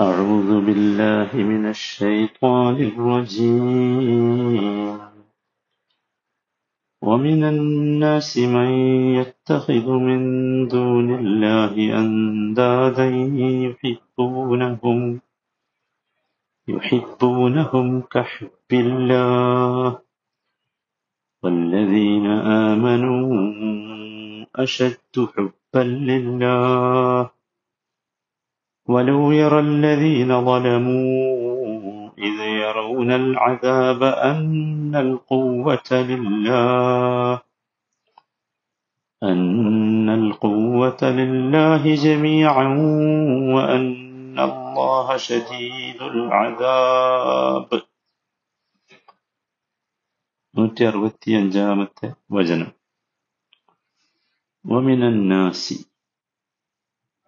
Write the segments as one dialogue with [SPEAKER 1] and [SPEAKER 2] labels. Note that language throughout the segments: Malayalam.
[SPEAKER 1] أعوذ بالله من الشيطان الرجيم. ومن الناس من يتخذ من دون الله أندادا يحبونهم يحبونهم كحب الله. والذين آمنوا أشد حبا لله. ولو يرى الذين ظلموا إذ يرون العذاب أن القوة لله أن القوة لله جميعا وأن الله شديد العذاب നൂറ്റി അറുപത്തി അഞ്ചാമത്തെ വചനം വമിനന്നാസി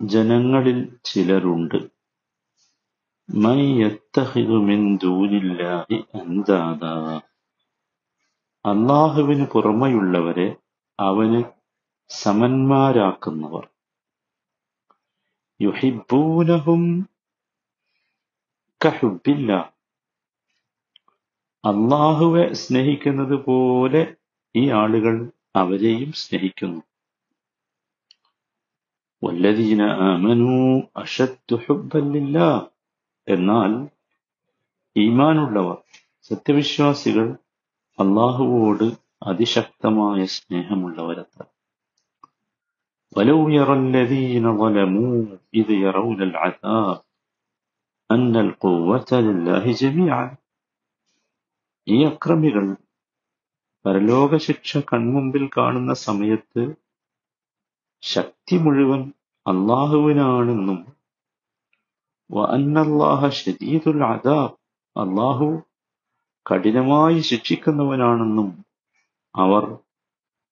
[SPEAKER 1] ജനങ്ങളിൽ ചിലരുണ്ട്. അള്ളാഹുവിന് പുറമെയുള്ളവരെ അവന് സമന്മാരാക്കുന്നവർ. യുഹിബൂനഹും കഹുബില്ല അള്ളാഹുവെ സ്നേഹിക്കുന്നത് പോലെ ഈ ആളുകൾ അവരെയും സ്നേഹിക്കുന്നു. വല്ലദീന ആമനു അഷദ്ദു ഹുബ്ബൻ ലില്ലാഹ് എന്നാൽ ഈമാനുള്ളവർ സത്യവിശ്വാസികൾ അള്ളാഹുവോട് അതിശക്തമായ സ്നേഹമുള്ളവരത്ര ولو يرى الذين ظلموا إذ يرون العذاب أن القوة لله جميعا ഈ അക്രമികൾ പരലോക ശിക്ഷ കൺമുമ്പിൽ കാണുന്ന സമയത്ത് ശക്തി മുഴുവൻ അള്ളാഹുവിനാണെന്നും ഷദീദുൽ അദാബ് അള്ളാഹു കഠിനമായി ശിക്ഷിക്കുന്നവനാണെന്നും അവർ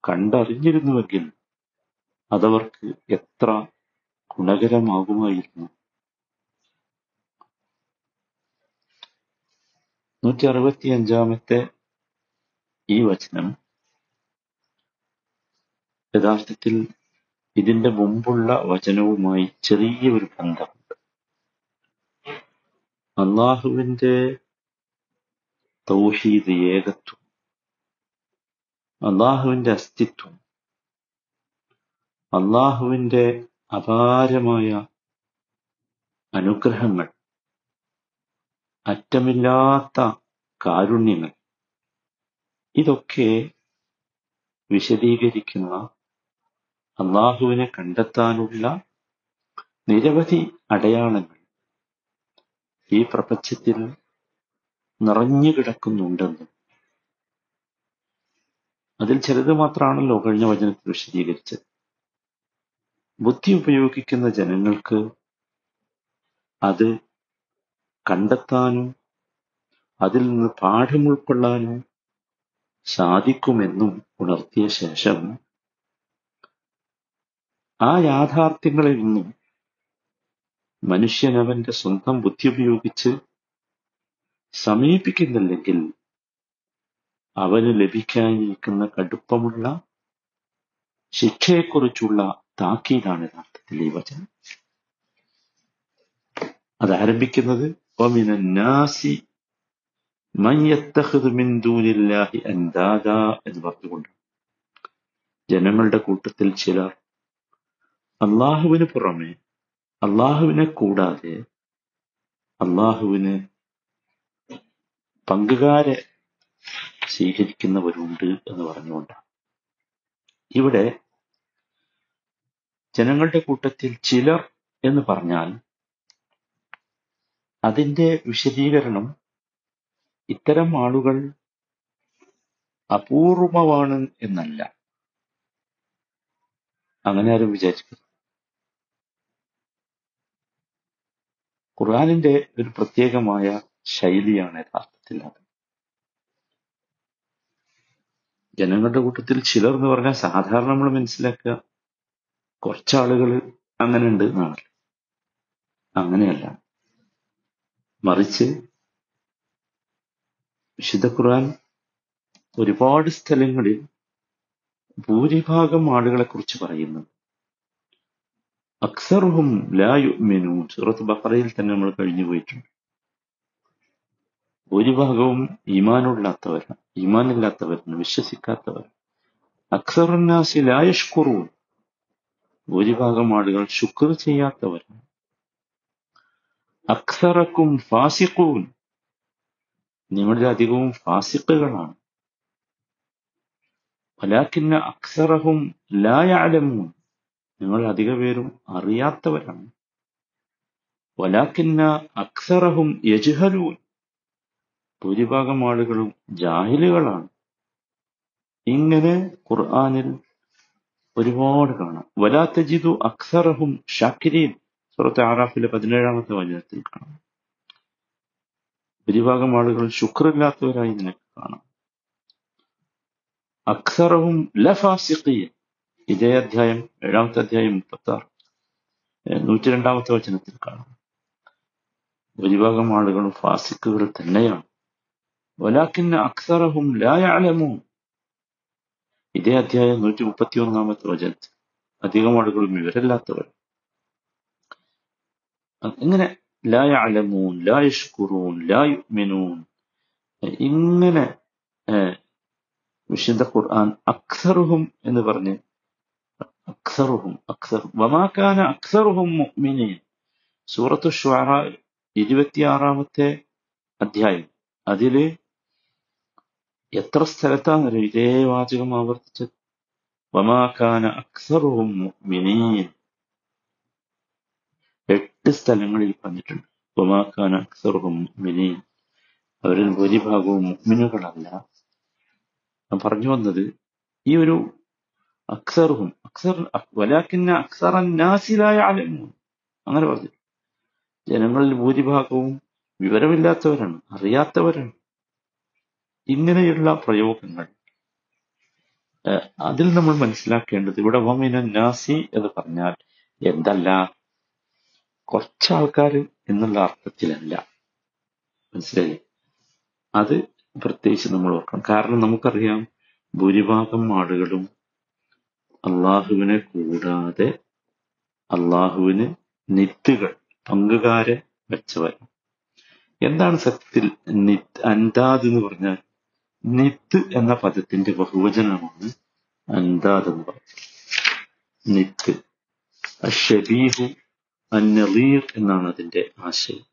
[SPEAKER 1] കണ്ടറിഞ്ഞിരുന്നുവെങ്കിൽ അതവർക്ക് എത്ര ഗുണകരമാകുമായിരുന്നു. നൂറ്റി അറുപത്തിയഞ്ചാമത്തെ ഈ വചനം യഥാർത്ഥത്തിൽ ഇതിന്റെ മുമ്പുള്ള വചനവുമായി ചെറിയ ഒരു ബന്ധമുണ്ട്. അള്ളാഹുവിന്റെ തൗഹീദ് ഏകത്വം അള്ളാഹുവിന്റെ അസ്തിത്വം അള്ളാഹുവിന്റെ അപാരമായ അനുഗ്രഹങ്ങൾ അറ്റമില്ലാത്ത കാരുണ്യങ്ങൾ ഇതൊക്കെ വിശദീകരിക്കുന്ന അള്ളാഹുവിനെ കണ്ടെത്താനുള്ള നിരവധി അടയാളങ്ങൾ ഈ പ്രപഞ്ചത്തിൽ നിറഞ്ഞു കിടക്കുന്നുണ്ടെന്നും. അതിൽ ചിലത് മാത്രമാണല്ലോ കഴിഞ്ഞ വചനത്തിൽ വിശദീകരിച്ചത്. ബുദ്ധി ഉപയോഗിക്കുന്ന ജനങ്ങൾക്ക് അത് കണ്ടെത്താനും അതിൽ നിന്ന് പാഠം ഉൾക്കൊള്ളാനും സാധിക്കുമെന്നും ഉണർത്തിയ ശേഷം ആ യാഥാർത്ഥ്യങ്ങളിൽ നിന്നും മനുഷ്യൻ അവന്റെ സ്വന്തം ബുദ്ധി ഉപയോഗിച്ച് സമീപിക്കുന്നില്ലെങ്കിൽ അവന് ലഭിക്കാനിരിക്കുന്ന കടുപ്പമുള്ള ശിക്ഷയെക്കുറിച്ചുള്ള താക്കീതാണ് യഥാർത്ഥത്തിൽ ഈ വചനം. ദൂനില്ലാഹി അന്താദ എന്ന് പറഞ്ഞുകൊണ്ട്. ജനങ്ങളുടെ കൂട്ടത്തിൽ ചിലർ അള്ളാഹുവിന് പുറമെ അള്ളാഹുവിനെ കൂടാതെ അള്ളാഹുവിന് പങ്കുകാരെ സ്വീകരിക്കുന്നവരുണ്ട് എന്ന് പറഞ്ഞുകൊണ്ടാണ്. ഇവിടെ ജനങ്ങളുടെ കൂട്ടത്തിൽ ചിലർ എന്ന് പറഞ്ഞാൽ അതിന്റെ വിശദീകരണം ഇത്തരം ആളുകൾ അപൂർവമാണ് എന്നല്ല. അങ്ങനെ ആരും വിചാരിക്കുന്നു ഖുർആാനിന്റെ ഒരു പ്രത്യേകമായ ശൈലിയാണ് യഥാർത്ഥത്തിൽ അത്. ജനങ്ങളുടെ കൂട്ടത്തിൽ ചിലർ എന്ന് പറഞ്ഞാൽ സാധാരണ നമ്മൾ മനസ്സിലാക്കുക കുറച്ചാളുകൾ അങ്ങനെ ഉണ്ട് എന്നാണല്ലോ അങ്ങനെയല്ല. മറിച്ച് വിശുദ്ധ ഖുർആൻ ഒരുപാട് സ്ഥലങ്ങളിൽ ഭൂരിഭാഗം ആളുകളെ കുറിച്ച് പറയുന്നു അക്സറുഹും ലാ യുഅ്മിനൂൻ. സൂറത്ത് ബഖറയിൽ തന്നെ നമ്മൾ കഴിഞ്ഞു പോയിട്ടുണ്ട്. ഭൂരിഭാഗവും ഈമാനുള്ളാത്തവരാണ് ഈമാനില്ലാത്തവരാണ് വിശ്വസിക്കാത്തവർ അക്സറുന്നാസി ലാ ഭൂരിഭാഗം ആളുകൾ ശുക്ർ ചെയ്യാത്തവരാണ് അക്സറക്കും ഫാസിഖൂൻ. നിങ്ങളിൽ അധികവും ഫാസിഖുകളാണ്. വലാക്കിന്ന അക്സറഹും ലാ നിങ്ങൾ അധിക പേരും അറിയാത്തവരാണ്. വലാക്കിന്ന അക്സറഹും യജ്ഹലൂൻ. ഭൂരിഭാഗം ആളുകളും ജാഹിലുകളാണ്. ഇങ്ങനെ ഖുർആാനിൽ ഒരുപാട് കാണാം. വലാ തജിദു അക്സറഹും ഷാക്കിരീൻ. സുറത്ത് ആറാഫിലെ പതിനേഴാമത്തെ വചനത്തിൽ കാണാം. ഭൂരിഭാഗം ആളുകൾ ശുക്രില്ലാത്തവരായി നിനക്ക് കാണാം. അക്സറവും ലഫാസിഖീൻ. ഇതേ അധ്യായം ഏഴാമത്തെ അധ്യായം മുപ്പത്തി ആറ് നൂറ്റി രണ്ടാമത്തെ വചനത്തിൽ കാണാം ഭൂരിഭാഗം ആളുകളും ഫാസിക്കുകൾ തന്നെയാണ്. ഒലാക്കിന് അക്സറഹും ലായാലമോ ഇതേ അധ്യായം നൂറ്റി മുപ്പത്തി ഒന്നാമത്തെ വചനത്തിൽ അധികം ആളുകളും ഇവരല്ലാത്തവർ ഇങ്ങനെ ലായലമൂൻ ലായു ലായുമിനൂൻ ഇങ്ങനെ വിശുദ്ധ ഖുർആൻ അക്സറുഹും എന്ന് പറഞ്ഞ് അക്സറുഹും അക്സർ വമാക്കാന അക്സറുഹും മുഅ്മിനീൻ. സൂറത്തു ഷുഅറ ഇരുപത്തിയാറാമത്തെ അധ്യായം. അതിൽ എത്ര സ്ഥലത്താണ് ഇതേ വാചകം ആവർത്തിച്ചത് വമാക്കാന അക്സറുഹും മുഅ്മിനീൻ. എട്ട് സ്ഥലങ്ങളിൽ പറഞ്ഞിട്ടുണ്ട്. വമാക്കാന അക്സറുഹും മുഅ്മിനീൻ. അവരിൽ ഭൂരിഭാഗവും മുഅ്മിനുകളല്ല. ഞാൻ പറഞ്ഞു വന്നത് ഈ ഒരു അക്സറുഹും. അക്സർ വലാക്കിന്ന അക്സറ നാസിലായ അലമൂൻ അങ്ങനെ പറഞ്ഞു. ജനങ്ങളിൽ ഭൂരിഭാഗവും വിവരമില്ലാത്തവരാണ് അറിയാത്തവരാണ്. ഇങ്ങനെയുള്ള പ്രയോഗങ്ങൾ അതിൽ നമ്മൾ മനസ്സിലാക്കേണ്ടത് ഇവിടെ വമിന നാസി എന്ന് പറഞ്ഞാൽ എന്തല്ല? കുറച്ച് ആൾക്കാർ എന്നുള്ള അർത്ഥത്തിലല്ല. മനസ്സിലായി? അത് പ്രത്യേകിച്ച് നമ്മൾ ഓർക്കണം. കാരണം നമുക്കറിയാം ഭൂരിഭാഗം ആളുകളും അള്ളാഹുവിനെ കൂടാതെ അള്ളാഹുവിന് നിത്തുകൾ പങ്കുകാരെ വെച്ചവർ. എന്താണ് സത്യത്തിൽ നിത്ത് അന്താദ് എന്ന് പറഞ്ഞാൽ? നിത്ത് എന്ന പദത്തിന്റെ ബഹുവചനമാണ് അന്താദ് എന്ന് പറയുന്നത്. നിത്ത് അഷബീഹു അന്നലീർ എന്നാണ് അതിന്റെ ആശയം.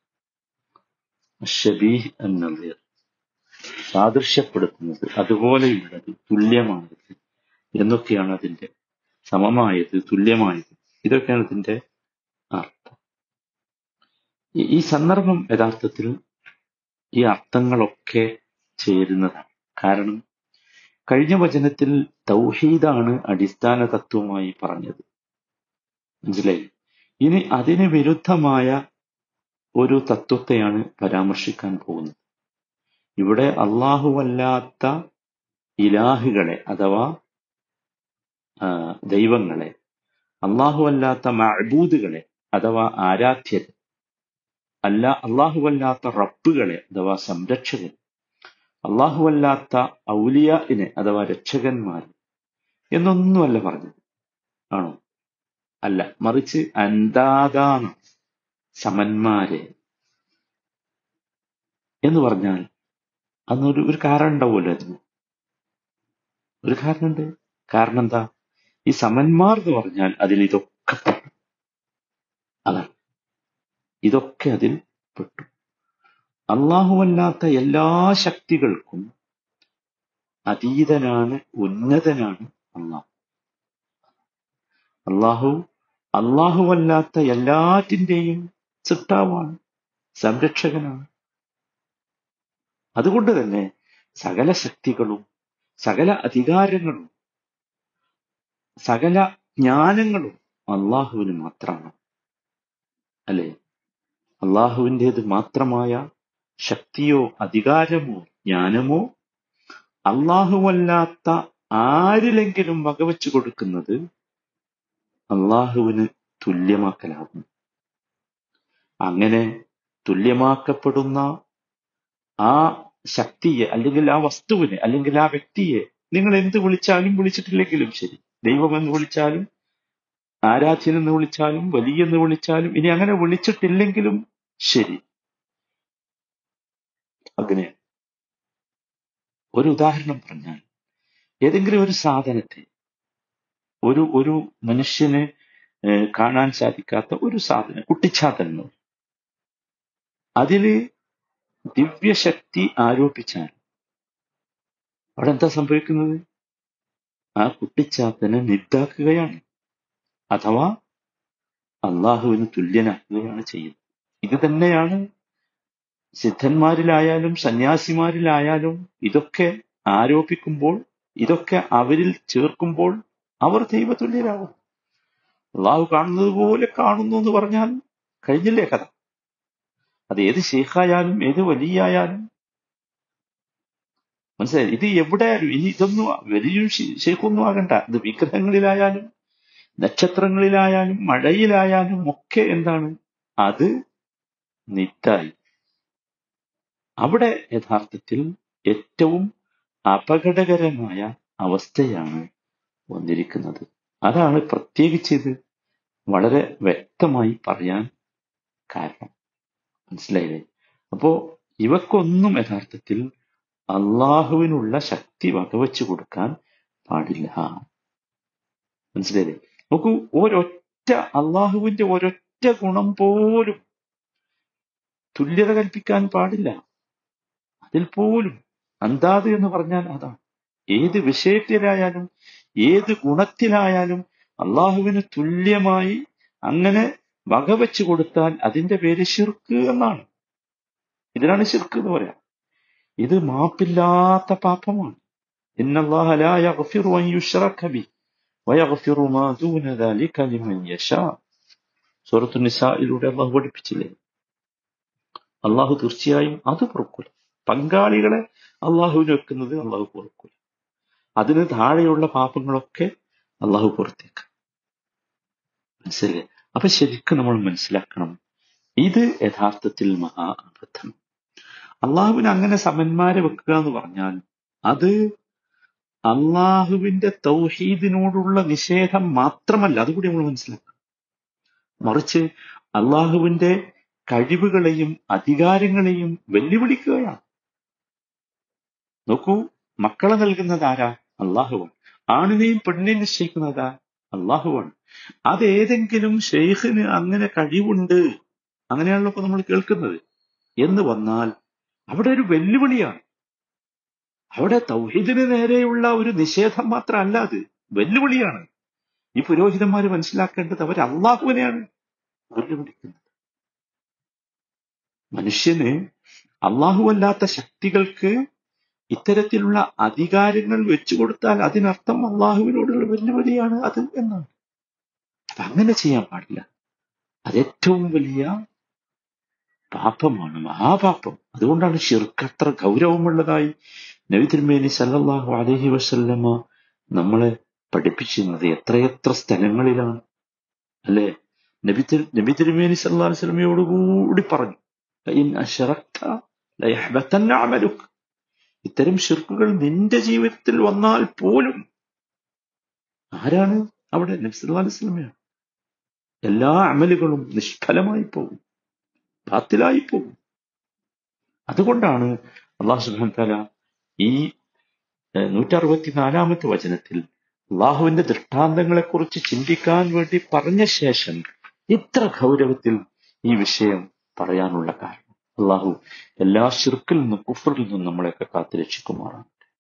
[SPEAKER 1] അഷബീഹ് അന്നലീർ സാദൃശ്യപ്പെടുത്തുന്നത് അതുപോലെയുള്ളത് തുല്യമാണത് എന്നൊക്കെയാണ് അതിന്റെ സമമായത് തുല്യമായത്. ഇതൊക്കെയാണ് ഇതിന്റെ അർത്ഥം. ഈ- സന്ദർഭം യഥാർത്ഥത്തിൽ ഈ അർത്ഥങ്ങളൊക്കെ ചേരുന്നതാണ്. കാരണം കഴിഞ്ഞ വചനത്തിൽ തൗഹീദാണ് അടിസ്ഥാന തത്വമായി പറഞ്ഞത്. മനസ്സിലായി? ഇനി അതിന് വിരുദ്ധമായ ഒരു തത്വത്തെയാണ് പരാമർശിക്കാൻ പോകുന്നത്. ഇവിടെ അള്ളാഹുവല്ലാത്ത ഇലാഹുകളെ അഥവാ ദൈവങ്ങളെ അള്ളാഹുവല്ലാത്ത മഅബൂദുകളെ അഥവാ ആരാധ്യരെ അല്ല അള്ളാഹുവല്ലാത്ത റബ്ബുകളെ അഥവാ സംരക്ഷകൻ അള്ളാഹുവല്ലാത്ത ഔലിയാഇനെ അഥവാ രക്ഷകന്മാർ എന്നൊന്നുമല്ല പറഞ്ഞത്. ആണോ? അല്ല മറിച്ച് അന്താദാണ് സമന്മാരെ എന്ന് പറഞ്ഞാൽ അന്നൊരു ഒരു കാരണം ഉണ്ടാവുമല്ലോ അതിന്. ഒരു കാരണമുണ്ട് കാരണം എന്താ? ഈ സമന്മാർ എന്ന് പറഞ്ഞാൽ അതിൽ ഇതൊക്കെ പെട്ടു. അതാണ്. ഇതൊക്കെ അതിൽ പെട്ടു. അള്ളാഹുവല്ലാത്ത എല്ലാ ശക്തികൾക്കും അതീതനാണ് ഉന്നതനാണ് അള്ളാഹു. അള്ളാഹു അള്ളാഹുവല്ലാത്ത എല്ലാറ്റിന്റെയും സിട്ടാവാണ് സംരക്ഷകനാണ്. അതുകൊണ്ട് തന്നെ സകല ശക്തികളും സകല അധികാരങ്ങളും സകല ജ്ഞാനങ്ങളും അള്ളാഹുവിന് മാത്രമാണ്. അല്ലെ? അള്ളാഹുവിന്റെത് മാത്രമായ ശക്തിയോ അധികാരമോ ജ്ഞാനമോ അള്ളാഹുവല്ലാത്ത ആരിലെങ്കിലും വകവെച്ചു കൊടുക്കുന്നത് അള്ളാഹുവിന് തുല്യമാക്കലാകും. അങ്ങനെ തുല്യമാക്കപ്പെടുന്ന ആ ശക്തിയെ അല്ലെങ്കിൽ ആ വസ്തുവിനെ അല്ലെങ്കിൽ ആ വ്യക്തിയെ നിങ്ങൾ എന്ത് വിളിച്ചാലും വിളിച്ചിട്ടില്ലെങ്കിലും ശരി. ദൈവം എന്ന് വിളിച്ചാലും ആരാധ്യനെന്ന് വിളിച്ചാലും വലിയ എന്ന് വിളിച്ചാലും ഇനി അങ്ങനെ വിളിച്ചിട്ടില്ലെങ്കിലും ശരി. അങ്ങനെ ഒരു ഉദാഹരണം പറഞ്ഞാൽ ഏതെങ്കിലും ഒരു സാധനത്തെ ഒരു ഒരു മനുഷ്യന് കാണാൻ സാധിക്കാത്ത ഒരു സാധനം കുട്ടിച്ചാത്തൻ അതിൽ ദിവ്യശക്തി ആരോപിച്ചാൽ അവിടെ എന്താ സംഭവിക്കുന്നത്? ആ കുട്ടിച്ചാത്തനെ നിദ്ദാക്കുകയാണ് അഥവാ അള്ളാഹുവിന് തുല്യനാക്കുകയാണ് ചെയ്യുന്നത്. ഇത് തന്നെയാണ് സിദ്ധന്മാരിലായാലും സന്യാസിമാരിലായാലും ഇതൊക്കെ ആരോപിക്കുമ്പോൾ ഇതൊക്കെ അവരിൽ ചേർക്കുമ്പോൾ അവർ ദൈവതുല്യരാകും. അള്ളാഹു കാണുന്നത് പോലെ കാണുന്നു എന്ന് പറഞ്ഞാൽ കഴിഞ്ഞില്ലേ കഥ. അത് ഏത് ഷെയ്ഖായാലും ഏത് വലിയായാലും മനസ്സിലായി? ഇത് എവിടെ ഇനി ഇതൊന്നും വലിയൊരു ശരിക്കൊന്നും ആകണ്ട. ഇത് വിഗ്രഹങ്ങളിലായാലും നക്ഷത്രങ്ങളിലായാലും മഴയിലായാലും ഒക്കെ എന്താണ്? അത് നിറ്റായി. അവിടെ യഥാർത്ഥത്തിൽ ഏറ്റവും അപകടകരമായ അവസ്ഥയാണ് വന്നിരിക്കുന്നത്. അതാണ് പ്രത്യേകിച്ച് ഇത് വളരെ വ്യക്തമായി പറയാൻ കാരണം. മനസ്സിലായില്ലേ? അപ്പോ ഇവക്കൊന്നും യഥാർത്ഥത്തിൽ അള്ളാഹുവിനുള്ള ശക്തി വകവെച്ചു കൊടുക്കാൻ പാടില്ല. മനസ്സിലായില്ലേ? നമുക്ക് ഒരൊറ്റ അള്ളാഹുവിന്റെ ഒരൊറ്റ ഗുണം പോലും തുല്യത കൽപ്പിക്കാൻ പാടില്ല. അതിൽ പോലും അന്താത് എന്ന് പറഞ്ഞാൽ അതാണ്. ഏത് വിഷയത്തിലായാലും ഏത് ഗുണത്തിലായാലും അള്ളാഹുവിന് തുല്യമായി അങ്ങനെ വകവെച്ചു കൊടുത്താൽ അതിന്റെ പേര് ഷിർക്ക് എന്നാണ്. ഇതിനാണ് ഷിർക്ക് എന്ന് പറയാം. ഇത് മാപ്പില്ലാത്ത പാപമാണ്. സൂറത്തു നിസായിലൂടെ അള്ളാഹു പഠിപ്പിച്ചില്ലേ? അള്ളാഹു തീർച്ചയായും അത് പൊറുക്കൂല. പങ്കാളികളെ അള്ളാഹുവിന് വെക്കുന്നത് അള്ളാഹു പൊറുക്കൂല. അതിന് താഴെയുള്ള പാപങ്ങളൊക്കെ അള്ളാഹു പുറത്തേക്ക്. മനസ്സിലായി അപ്പൊ ശരിക്കും നമ്മൾ മനസ്സിലാക്കണം. ഇത് യഥാർത്ഥത്തിൽ മഹാ അബദ്ധം. അള്ളാഹുവിന് അങ്ങനെ സമന്മാരെ വെക്കുക എന്ന് പറഞ്ഞാൽ അത് അള്ളാഹുവിന്റെ തൗഹീദിനോടുള്ള നിഷേധം മാത്രമല്ല. അതുകൂടി നമ്മൾ മനസ്സിലാക്കണം മറിച്ച് അള്ളാഹുവിന്റെ കഴിവുകളെയും അധികാരങ്ങളെയും വെല്ലുവിളിക്കുകയാണ്. നോക്കൂ മക്കളെ നൽകുന്നത് ആരാ? അള്ളാഹുവാണ്. ആണിനെയും പെണ്ണിനെയും നിശ്ചയിക്കുന്നതാ അള്ളാഹുവാണ്. അതേതെങ്കിലും ഷെയ്ഖിന് അങ്ങനെ കഴിവുണ്ട്. അങ്ങനെയാണല്ലോ ഇപ്പൊ നമ്മൾ കേൾക്കുന്നത്. എന്ന് വന്നാൽ അവിടെ ഒരു വെല്ലുവിളിയാണ് അവിടെ തൗഹീദിന് നേരെയുള്ള ഒരു നിഷേധം മാത്രമല്ല അത്. വെല്ലുവിളിയാണ്. ഈ പുരോഹിതന്മാർ മനസ്സിലാക്കേണ്ടത് അവർ അള്ളാഹുവിനെയാണ് വെല്ലുവിളിക്കുന്നത്. മനുഷ്യന് അള്ളാഹുവല്ലാത്ത ശക്തികൾക്ക് ഇത്തരത്തിലുള്ള അധികാരങ്ങൾ വെച്ചു കൊടുത്താൽ അതിനർത്ഥം അള്ളാഹുവിനോടുള്ള വെല്ലുവിളിയാണ് അത് എന്നാണ്. അപ്പൊ അങ്ങനെ ചെയ്യാൻ പാടില്ല. അതേറ്റവും വലിയ പാപമാണ് മഹാപാപം. അതുകൊണ്ടാണ് ഷിർക്ക് അത്ര ഗൗരവമുള്ളതായി നബി തിരുമേനി സല്ലല്ലാഹു അലൈഹി വസല്ലമ നമ്മളെ പഠിപ്പിച്ചിരുന്നത്. എത്രയെത്ര സ്ഥലങ്ങളിലാണ്. അല്ലെ? നബി തിരു നബി തിരുമേനി സല്ലല്ലാഹു അലൈഹി വസല്ലമയോട് കൂടി പറഞ്ഞു. ഇത്തരം ഷിർക്കുകൾ നിന്റെ ജീവിതത്തിൽ വന്നാൽ പോലും ആരാണ് അവിടെ? നബി സല്ലല്ലാഹു അലൈഹി വസല്ലമയാണ്. എല്ലാ അമലുകളും നിഷ്ഫലമായി പോകും. ബാത്തിലായി പോകും അതുകൊണ്ടാണ് അള്ളാഹു സുബ്ഹാനഹു താല ഈ നൂറ്റി അറുപത്തിനാലാമത്തെ വചനത്തിൽ അള്ളാഹുവിന്റെ ദൃഷ്ടാന്തങ്ങളെക്കുറിച്ച് ചിന്തിക്കാൻ വേണ്ടി പറഞ്ഞ ശേഷം ഇത്ര ഗൗരവത്തിൽ ഈ വിഷയം പറയാനുള്ള കാരണം. അള്ളാഹു എല്ലാ ശിർക്കിൽ നിന്നും കുഫറിൽ നിന്നും നമ്മളെയൊക്കെ കാത്തുരക്ഷിക്കുമാറാണ്.